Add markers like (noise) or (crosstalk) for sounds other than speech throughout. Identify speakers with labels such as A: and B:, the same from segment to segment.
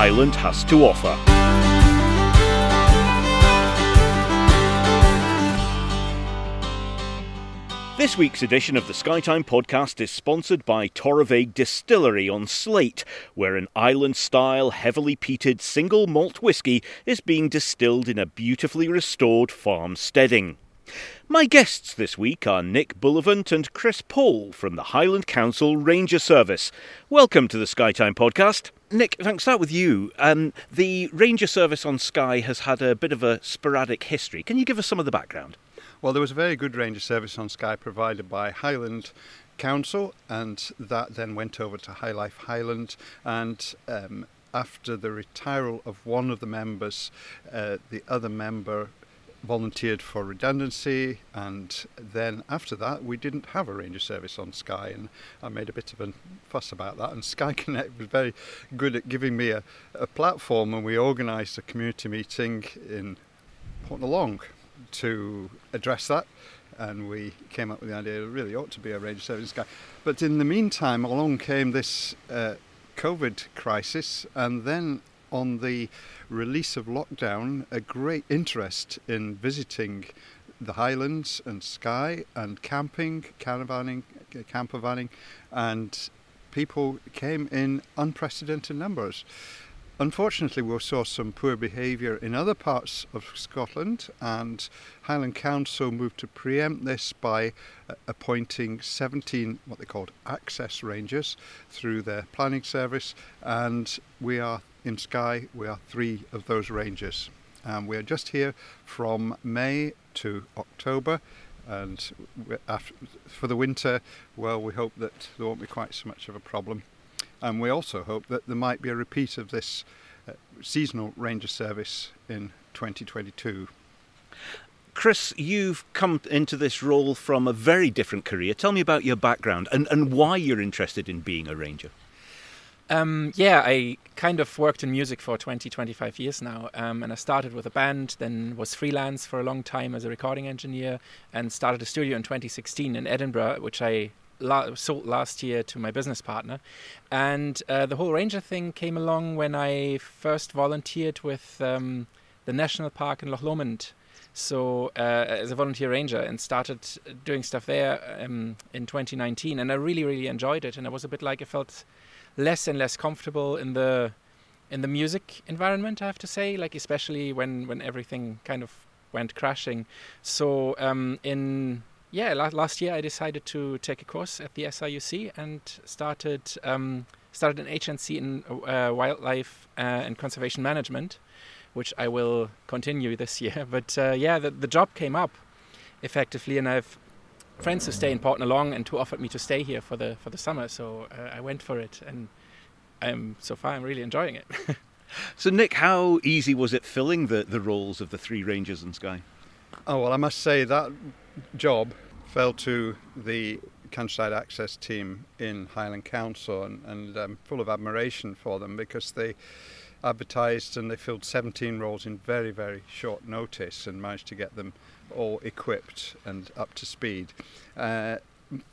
A: island has to offer. This week's edition of the Skytime podcast is sponsored by Torabhaig Distillery on Sleat, where an island style, heavily peated single malt whisky is being distilled in a beautifully restored farm steading. My guests this week are Nick Bullivant and Chris Paul from the Highland Council Ranger Service. Welcome to the Skytime podcast. Nick, if I can start with you. Um, the Ranger Service on Skye has had a bit of a sporadic history. Can you give us some of the background?
B: Well, there was a very good ranger service on Skye provided by Highland Council, and that then went over to High Life Highland. And um, after the retirement of one of the members, uh, the other member volunteered for redundancy and then after that we didn't have a ranger service on Skye, and I made a bit of a fuss about that and (laughs) Skye Connect was very good at giving me a, a platform and we organised a community meeting in Portnalong to address that. And we came up with the idea it really ought to be a ranger service Skye. But in the meantime, along came this uh, COVID crisis, and then on the release of lockdown, a great interest in visiting the Highlands and Skye and camping, caravanning, campervanning, and people came in unprecedented numbers. Unfortunately, we saw some poor behaviour in other parts of Scotland, and Highland Council moved to preempt this by uh, appointing 17 what they called access rangers through their planning service, and we are in Skye, we are three of those ranges. We are just here from May to October, and after, for the winter, well, we hope that there won't be quite so much of a problem and we also hope that there might be a repeat of this uh, seasonal ranger service in 2022.
A: Chris, you've come into this role from a very different career. Tell me about your background and, and why you're interested in being a ranger.
C: Um, yeah, I kind of worked in music for 20, 25 years now. Um, and I started with a band, then was freelance for a long time as a recording engineer, and started a studio in 2016 in Edinburgh, which I la- sold last year to my business partner, and uh, the whole ranger thing came along when I first volunteered with um, the national park in Loch Lomond. So uh, as a volunteer ranger and started doing stuff there um, in 2019, and I really really enjoyed it. And I was a bit like I felt less and less comfortable in the in the music environment. I have to say, like especially when when everything kind of went crashing. So um, in yeah, last year I decided to take a course at the SRUC and started um, started an HNC in uh, wildlife uh, and conservation management, which I will continue this (laughs) year. But uh, yeah, the, the job came up effectively, and I've friends who stay in Portnalong and who offered me to stay here for the for the summer, so uh, I went for it, and I'm so far I'm really enjoying it. (laughs)
A: so Nick, how easy was it filling the the roles of the three rangers in Skye?
B: Oh well, I must say that job fell to the countryside access team in Highland Council, and, and I'm full of admiration for them because they advertised and they filled 17 roles in very, very short notice and managed to get them all equipped and up to speed. Uh,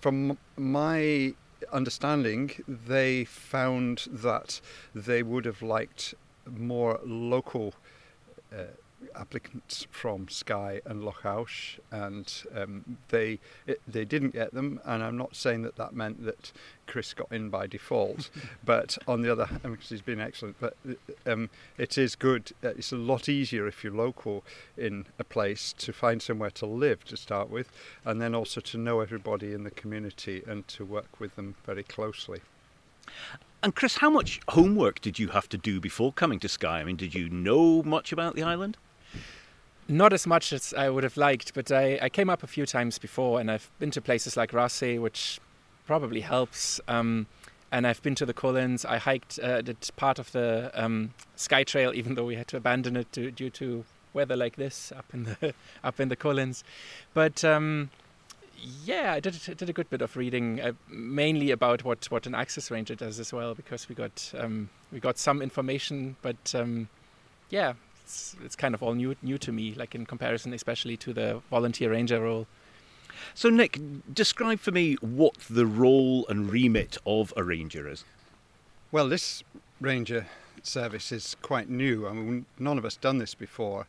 B: from my understanding, they found that they would have liked more local. Uh, applicants from Skye and Lochalsh, and um, they it, they didn't get them. And I'm not saying that that meant that Chris got in by default, (laughs) but on the other hand, because he's been excellent, but um, it is good. Uh, it's a lot easier if you're local in a place to find somewhere to live to start with, and then also to know everybody in the community and to work with them very closely.
A: And Chris, how much homework did you have to do before coming to Skye? I mean, did you know much about the island?
C: Not as much as I would have liked, but I, I came up a few times before, and I've been to places like Rothesay, which probably helps. Um, and I've been to the Cuillins. I hiked, uh, did part of the um, Skye Trail, even though we had to abandon it to, due to weather like this up in the (laughs) up in the Cuillins. But um, yeah, I did did a good bit of reading, uh, mainly about what, what an access ranger does as well, because we got um, we got some information. But um, yeah, it's it's kind of all new new to me, like in comparison, especially to the volunteer ranger role.
A: So, Nick, describe for me what the role and remit of a ranger is.
B: Well, this ranger service is quite new. I mean, none of us done this before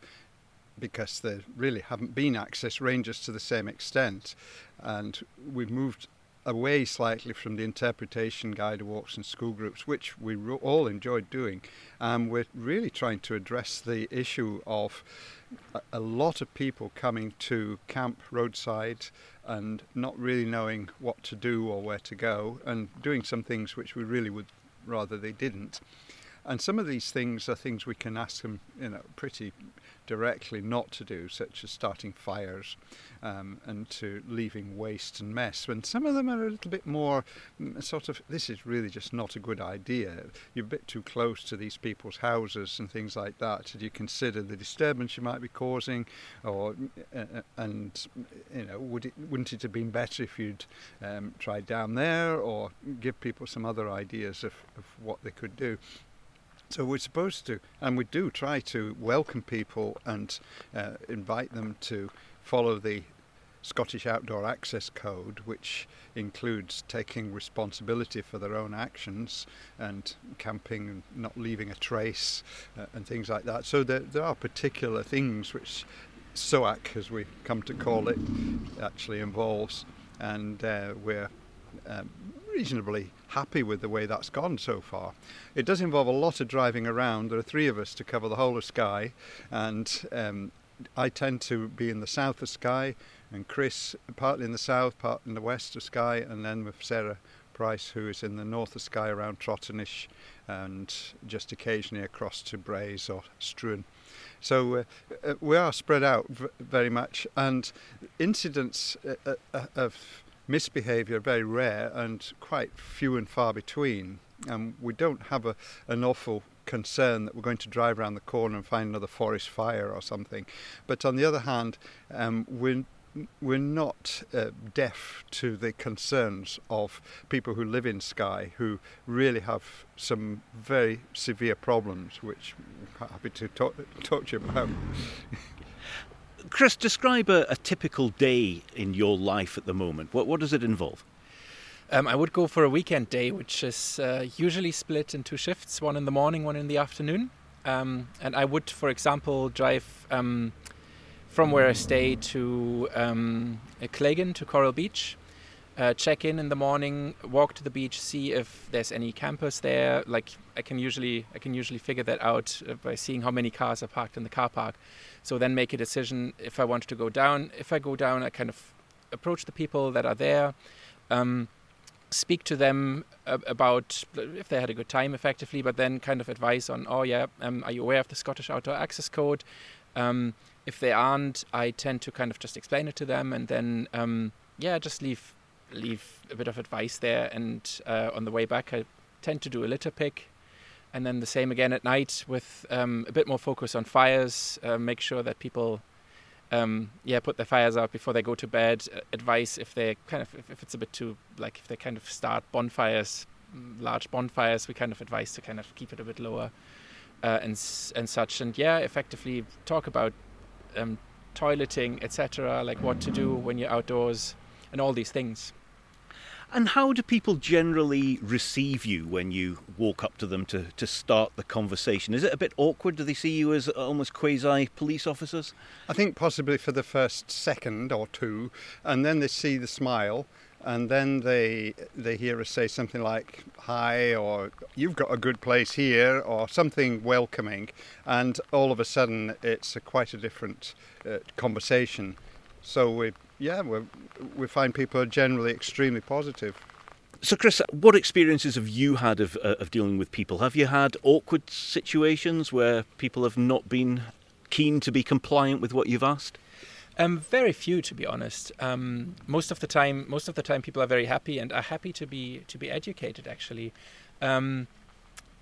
B: because there really haven't been access rangers to the same extent, and we've moved away slightly from the interpretation guide walks and school groups, which we all enjoyed doing. And we're really trying to address the issue of a lot of people coming to camp roadside and not really knowing what to do or where to go, and doing some things which we really would rather they didn't. And some of these things are things we can ask them, you know, pretty directly not to do, such as starting fires um, and to leaving waste and mess. When some of them are a little bit more mm, sort of, this is really just not a good idea. You're a bit too close to these people's houses and things like that. Do you consider the disturbance you might be causing, or uh, and you know, would it wouldn't it have been better if you'd um, tried down there, or give people some other ideas of, of what they could do? So we're supposed to, and we do try to welcome people and uh, invite them to follow the Scottish Outdoor Access Code, which includes taking responsibility for their own actions and camping and not leaving a trace uh, and things like that. So there, there are particular things which SOAC, as we come to call it, actually involves, and uh, we're um, reasonably happy with the way that's gone so far. It does involve a lot of driving around. There are three of us to cover the whole of Skye, and um, I tend to be in the south of Skye, and Chris partly in the south, part in the west of Skye, and then with Sarah Price, who is in the north of Skye around Trotternish, and just occasionally across to Braes or Struan. So uh, uh, we are spread out very much, and incidents uh, uh of misbehaviour very rare and quite few and far between. And we don't have a, an awful concern that we're going to drive around the corner and find another forest fire or something. But on the other hand, um, we're we're not uh, deaf to the concerns of people who live in Skye who really have some very severe problems, which I'm happy to talk, talk to you about. (laughs)
A: Chris, describe a, a, typical day in your life at the moment. What, what does it involve?
C: Um, I would go for a weekend day, which is uh, usually split into shifts one in the morning, one in the afternoon. Um, and I would, for example, drive um, from where I stay to um, to Coral Beach uh, check in in the morning, walk to the beach, see if there's any campers there. Like I can usually I can usually figure that out uh, by seeing how many cars are parked in the car park. So then make a decision if I want to go down. If I go down, I kind of approach the people that are there. Um, speak to them about if they had a good time effectively but then kind of advice on oh yeah um, are you aware of the scottish outdoor access code um, if they aren't i tend to kind of just explain it to them and then um, yeah just leave leave a bit of advice there. And uh, on the way back, I tend to do a litter pick. And then the same again at night with um, a bit more focus on fires. Uh, make sure that people, um, yeah, put their fires out before they go to bed. Uh, advice if they kind of if, if, it's a bit too like if they kind of start bonfires, mm, large bonfires, we kind of advise to kind of keep it a bit lower uh, and and such. And yeah, effectively talk about um, toileting, etc. Like what to do when you're outdoors and all these things.
A: And how do people generally receive you when you walk up to them to, to start the conversation? Is it a bit awkward? Do they see you as almost quasi police officers?
B: I think possibly for the first second or two, and then they see the smile, and then they they hear us say something like "Hi" or "You've got a good place here" or something welcoming, and all of a sudden it's a quite a different uh, conversation. So we yeah, we we find people are generally extremely positive.
A: So, Chris, what experiences have you had of, uh, of dealing with people? Have you had awkward situations where people have not been keen to be compliant with what you've asked?
C: Um, very few, to be honest. Um, most of the time, most of the time, people are very happy and are happy to be to be educated. Actually, um,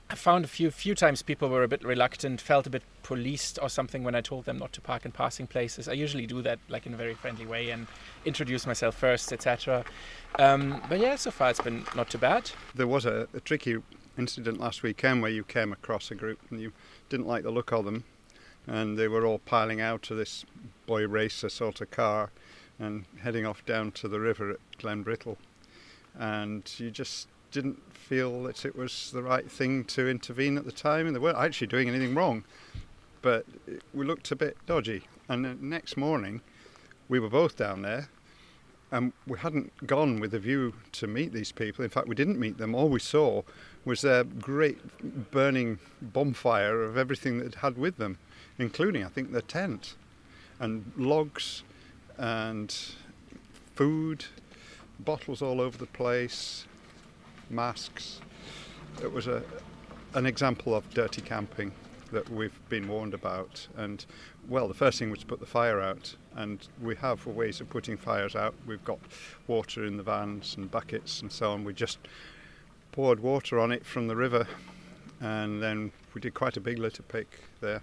C: I found a few few times people were a bit reluctant, felt a bit policed or something when I told them not to park in passing places. I usually do that like in a very friendly way and introduce myself first, etc. Um, but yeah, so far it's been not too bad.
B: There was a, a, tricky incident last weekend where you came across a group and you didn't like the look of them. and they were all piling out of this boy racer sort of car and heading off down to the river at Glenbrittle. And you just didn't feel that it was the right thing to intervene at the time, and they weren't actually doing anything wrong. But we looked a bit dodgy. And the next morning, we were both down there, and we hadn't gone with a view to meet these people. In fact, we didn't meet them. All we saw was a great burning bonfire of everything that had with them, including, I think, their tent and logs and food, bottles all over the place, masks. It was a, an example of dirty camping that we've been warned about. And well, the first thing was to put the fire out, and we have ways of putting fires out. We've got water in the vans and buckets and so on. We just poured water on it from the river, and then we did quite a big litter pick there.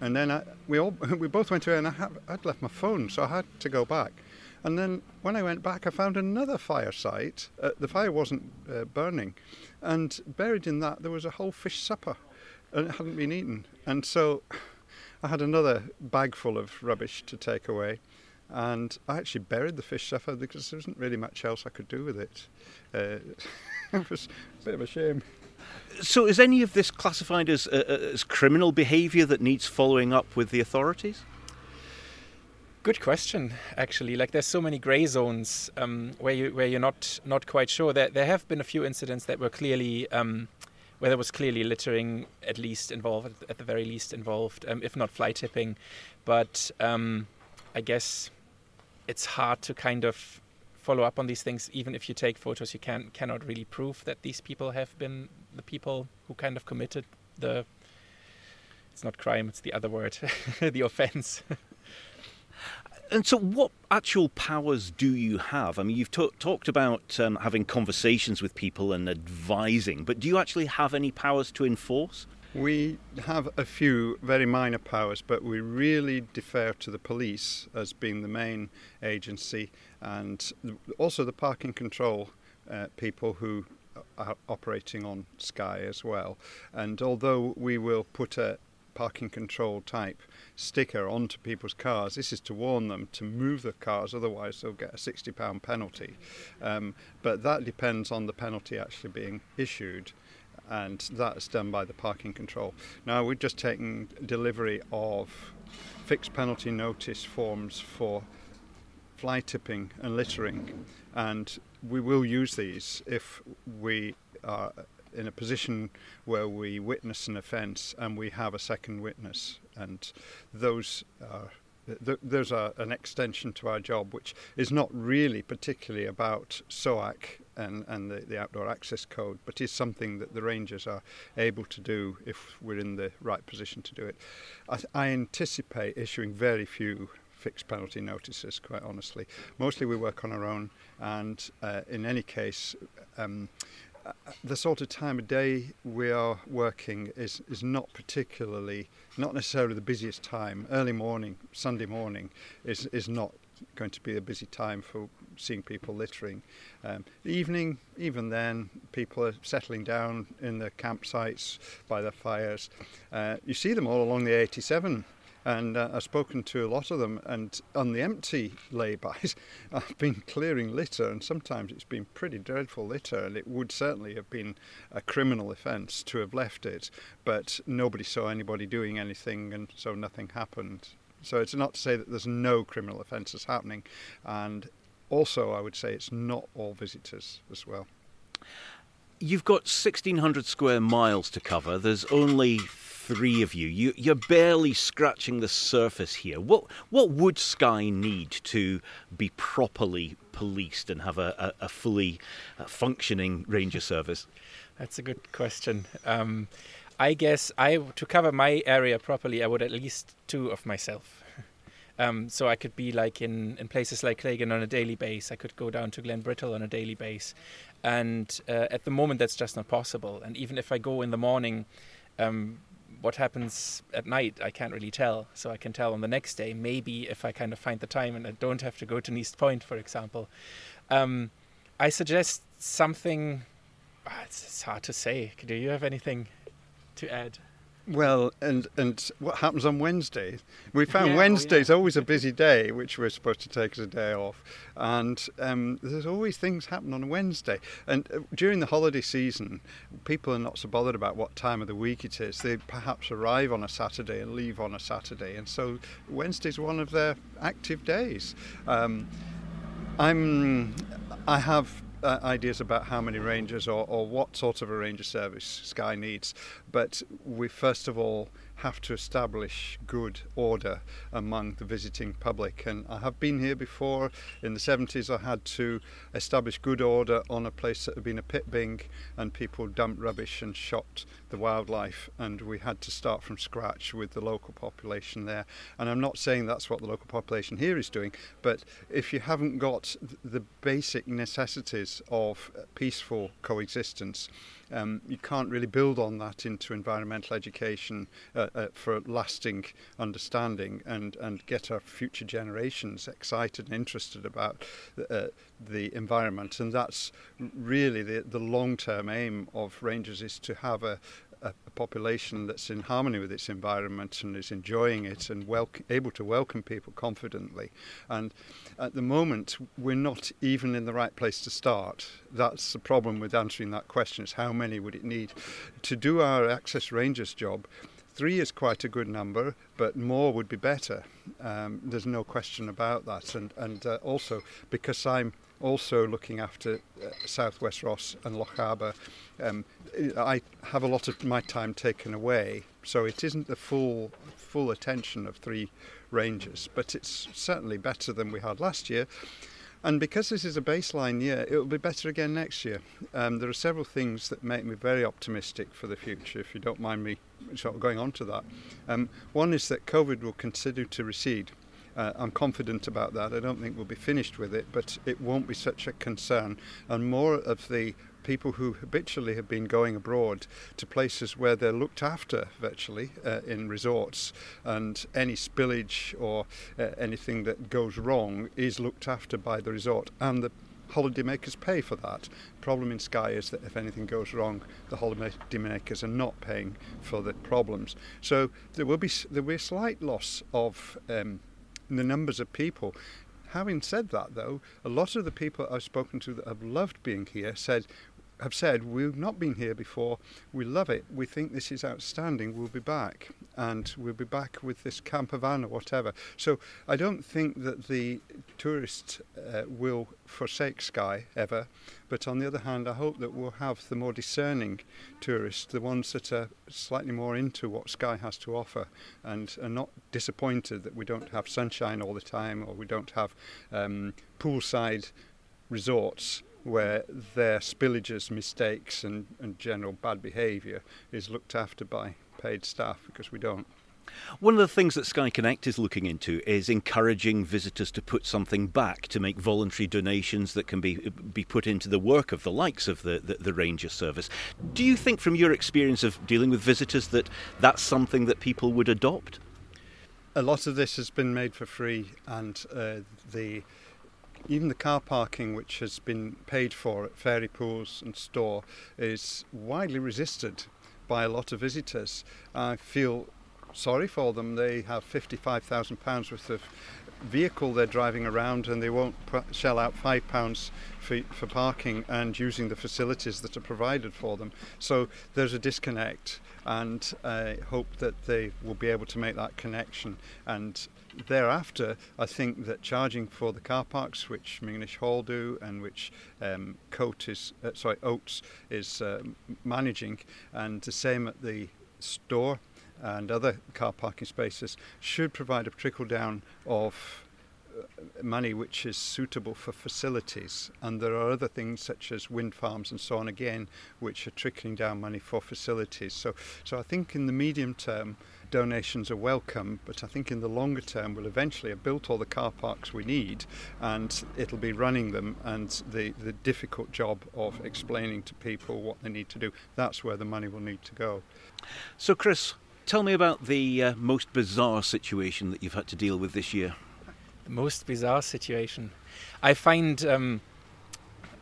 B: And then I, we all (laughs) we both went away, and I had, I'd left my phone, so I had to go back. And then when I went back, I found another fire site. Uh, the fire wasn't uh, burning, and buried in that there was a whole fish supper, and it hadn't been eaten. And so I had another bag full of rubbish to take away, and I actually buried the fish supper because there wasn't really much else I could do with it. Uh, (laughs) it was a bit of a shame.
A: So, is any of this classified as, uh, as criminal behaviour that needs following up with the authorities?
C: Good question, actually. Like, there's so many grey zones um, where you where you're not not quite sure. There there have been a few incidents that were clearly um, where there was clearly littering, at least involved, at the very least involved, um, if not fly tipping. But um, I guess it's hard to kind of follow up on these things. Even if you take photos, you can cannot really prove that these people have been the people who kind of committed the. It's not crime; it's the other word, (laughs) the offence. (laughs)
A: and so, what actual powers do you have? I mean, you've t- talked about um, having conversations with people and advising, but do you actually have any powers to enforce?
B: We have a few very minor powers, but we really defer to the police as being the main agency and also the parking control uh, people who are operating on Skye as well. And although we will put a parking control type sticker onto people's cars. This is to warn them to move the cars, otherwise they'll get a £60 penalty. Um, but that depends on the penalty actually being issued and that's done by the parking control. Now we've just taken delivery of fixed penalty notice forms for fly tipping and littering, and we will use these if we are in a position where we witness an offence and we have a second witness, and those are there's a, an extension to our job which is not really particularly about SOAC and, and the, the outdoor access code, but is something that the rangers are able to do if we're in the right position to do it. I, I anticipate issuing very few fixed penalty notices, quite honestly. Mostly we work on our own, and uh, in any case, um, the sort of time of day we are working is, is not particularly, not necessarily the busiest time. Early morning, Sunday morning, is, is not going to be a busy time for seeing people littering. Um, the evening, even then, people are settling down in their campsites by their fires. Uh, you see them all along the 87 and uh, I've spoken to a lot of them. And on the empty (laughs) laybys, (laughs) I've been clearing litter, and sometimes it's been pretty dreadful litter, and it would certainly have been a criminal offence to have left it. But nobody saw anybody doing anything, and so nothing happened. So it's not to say that there's no criminal offences happening, and also I would say it's not all visitors as well.
A: You've got 1,600 square miles to cover. There's only three of you. you you're barely scratching the surface here. What what would Skye need to be properly policed and have a, a, a fully uh, functioning ranger service?
C: That's a good question. Um, I guess I to cover my area properly, I would at least two of myself. (laughs) Um, so I could be like in, in places like Claigan on a daily base. I could go down to Glenbrittle on a daily base, and uh, at the moment that's just not possible. And even if I go in the morning, um, what happens at night, I can't really tell. So I can tell on the next day, maybe if I kind of find the time and I don't have to go to Neist Point, for example. Um, I suggest something. Ah, it's, it's hard to say. Do you have anything to add?
B: Well, and and what happens on Wednesday? We found
C: Yeah, oh,
B: Wednesday's
C: yeah.
B: always a busy day, which we're supposed to take as a day off, and um, there's always things happen on a Wednesday. And uh, during the holiday season, people are not so bothered about what time of the week it is. They perhaps arrive on a Saturday and leave on a Saturday, and so Wednesday's one of their active days. Um, I'm. I have uh, ideas about how many rangers or, or what sort of a ranger service Skye needs, but we first of all have to establish good order among the visiting public. And I have been here before. In the 70s, I had to establish good order on a place that had been a pit bing, and people dumped rubbish and shot the wildlife, and we had to start from scratch with the local population there. And I'm not saying that's what the local population here is doing, but if you haven't got the basic necessities of peaceful coexistence, um, you can't really build on that into environmental education uh, uh, for lasting understanding and, and get our future generations excited and interested about uh, the environment. And that's really the, the long term aim of Rangers is to have a, a, a population that's in harmony with its environment and is enjoying it and wel- able to welcome people confidently. And at the moment, we're not even in the right place to start. That's the problem with answering that question: is how many would it need to do our Access Rangers job? Three is quite a good number, but more would be better. Um, there's no question about that. And and uh, also because I'm also looking after uh, Southwest Ross and Loch Harbour, um, I have a lot of my time taken away. So it isn't the full full attention of three rangers, but it's certainly better than we had last year. And because this is a baseline year, it will be better again next year. Um, there are several things that make me very optimistic for the future, if you don't mind me sort of going on to that. Um, one is that COVID will continue to recede. Uh, I'm confident about that. I don't think we'll be finished with it, but it won't be such a concern. And more of the people who habitually have been going abroad to places where they're looked after virtually uh, in resorts and any spillage or uh, anything that goes wrong is looked after by the resort and the holidaymakers pay for that. Problem in Skye is that if anything goes wrong, the holidaymakers are not paying for the problems. So there will be there will be a slight loss of um, the numbers of people. Having said that, though, a lot of the people I've spoken to that have loved being here said have said we've not been here before. We love it. We think this is outstanding. We'll be back, and we'll be back with this camper van or whatever. So I don't think that the tourists uh, will forsake Skye ever. But on the other hand, I hope that we'll have the more discerning tourists, the ones that are slightly more into what Skye has to offer, and are not disappointed that we don't have sunshine all the time or we don't have um, poolside resorts where their spillages, mistakes, and, and general bad behaviour is looked after by paid staff because we don't.
A: One of the things that Skye Connect is looking into is encouraging visitors to put something back, to make voluntary donations that can be be put into the work of the likes of the, the, the Ranger Service. Do you think, from your experience of dealing with visitors, that that's something that people would adopt?
B: A lot of this has been made for free, and uh, the even the car parking, which has been paid for at Fairy Pools and Storr, is widely resisted by a lot of visitors. I feel sorry for them. They have £55,000 worth of vehicle they're driving around and they won't shell out £5 for, for parking and using the facilities that are provided for them. So there's a disconnect and I hope that they will be able to make that connection and thereafter, I think that charging for the car parks, which Minginish Hall do, and which um, Coat is, uh, sorry, Oates is uh, managing, and the same at the Storr and other car parking spaces, should provide a trickle down of money which is suitable for facilities. And there are other things such as wind farms and so on again which are trickling down money for facilities. So so I think in the medium term donations are welcome but I think in the longer term we'll eventually have built all the car parks we need and it'll be running them and the the difficult job of explaining to people what they need to do that's where the money will need to go
A: so Chris tell me about the uh, most bizarre situation that you've had to deal with this year
C: the most bizarre situation. I find, um,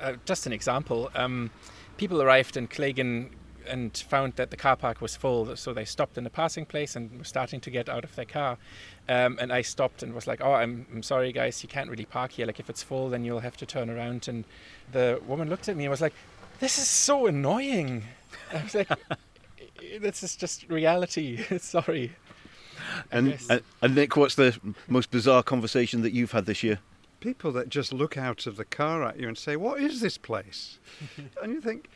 C: uh, just an example, um, people arrived in Claigan and found that the car park was full. So they stopped in the passing place and were starting to get out of their car. Um, and I stopped and was like, "Oh, I'm, I'm sorry, guys. You can't really park here. Like, if it's full, then you'll have to turn around." And the woman looked at me and was like, "This is so annoying." (laughs) I was like, "This is just reality. (laughs) sorry."
A: And, and, and Nick, what's the most bizarre conversation that you've had this year?
B: People that just look out of the car at you and say, "What is this place?" (laughs) and you think,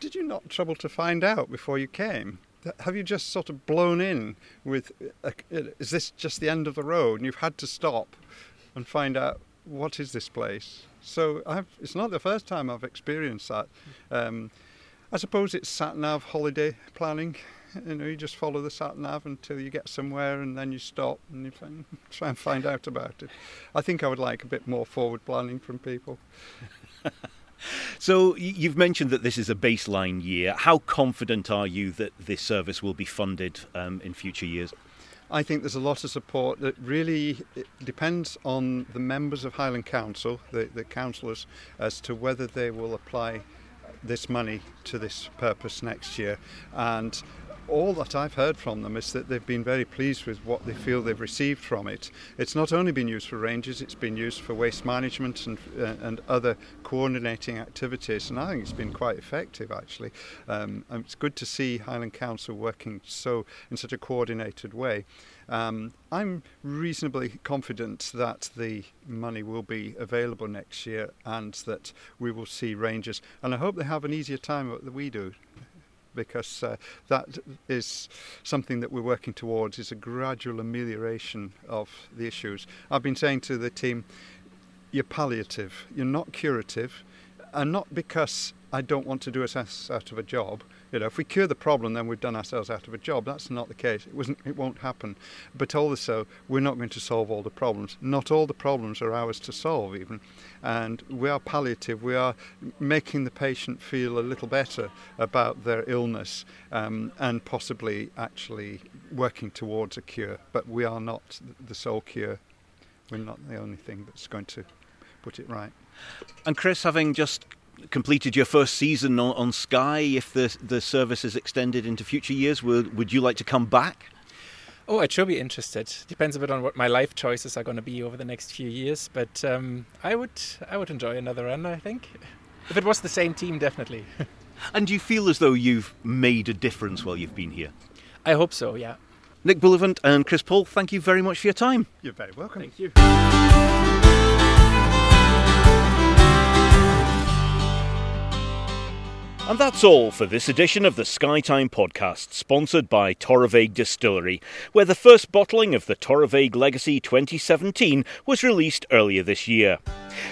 B: "Did you not trouble to find out before you came?" Have you just sort of blown in with, a, is this just the end of the road and you've had to stop and find out what is this place? So I've, it's not the first time I've experienced that. Um, I suppose it's sat nav holiday planning. You know, you just follow the sat nav until you get somewhere, and then you stop and you find, (laughs) try and find out about it. I think I would like a bit more forward planning from people. (laughs)
A: So you've mentioned that this is a baseline year. How confident are you that this service will be funded um, in future years?
B: I think there's a lot of support that really depends on the members of Highland Council, the, the councillors, as to whether they will apply this money to this purpose next year. And all that I've heard from them is that they've been very pleased with what they feel they've received from it. It's not only been used for rangers, it's been used for waste management and, uh, and other coordinating activities, and I think it's been quite effective actually. Um, it's good to see Highland Council working so in such a coordinated way. Um, I'm reasonably confident that the money will be available next year and that we will see rangers. And I hope they have an easier time than we do because uh, that is something that we're working towards is a gradual amelioration of the issues. I've been saying to the team, you're palliative, you're not curative, and not because I don't want to do us out of a job. You know, if we cure the problem, then we've done ourselves out of a job. That's not the case. It wasn't. It won't happen. But also, we're not going to solve all the problems. Not all the problems are ours to solve, even. And we are palliative. We are making the patient feel a little better about their illness, um, and possibly actually working towards a cure. But we are not the sole cure. We're not the only thing that's going to put it right.
A: And Chris, having just completed your first season on, on, Skye, if the the service is extended into future years, would would you like to come back?
C: Oh, I'd sure be interested. Depends a bit on what my life choices are going to be over the next few years, but um, I would I would enjoy another run. I think if it was the same team, definitely. (laughs)
A: and do you feel as though you've made a difference while you've been here?
C: I hope so. Yeah.
A: Nick Bullivant and Chris Paul, thank you very much for your time.
B: You're very welcome.
C: Thank you.
A: And that's all for this edition of the Skytime podcast, sponsored by Torabhaig Distillery, where the first bottling of the Torabhaig Legacy 2017 was released earlier this year.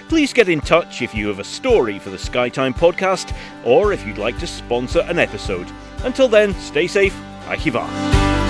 A: Please get in touch if you have a story for the Skytime podcast or if you'd like to sponsor an episode. Until then, stay safe. Achiva.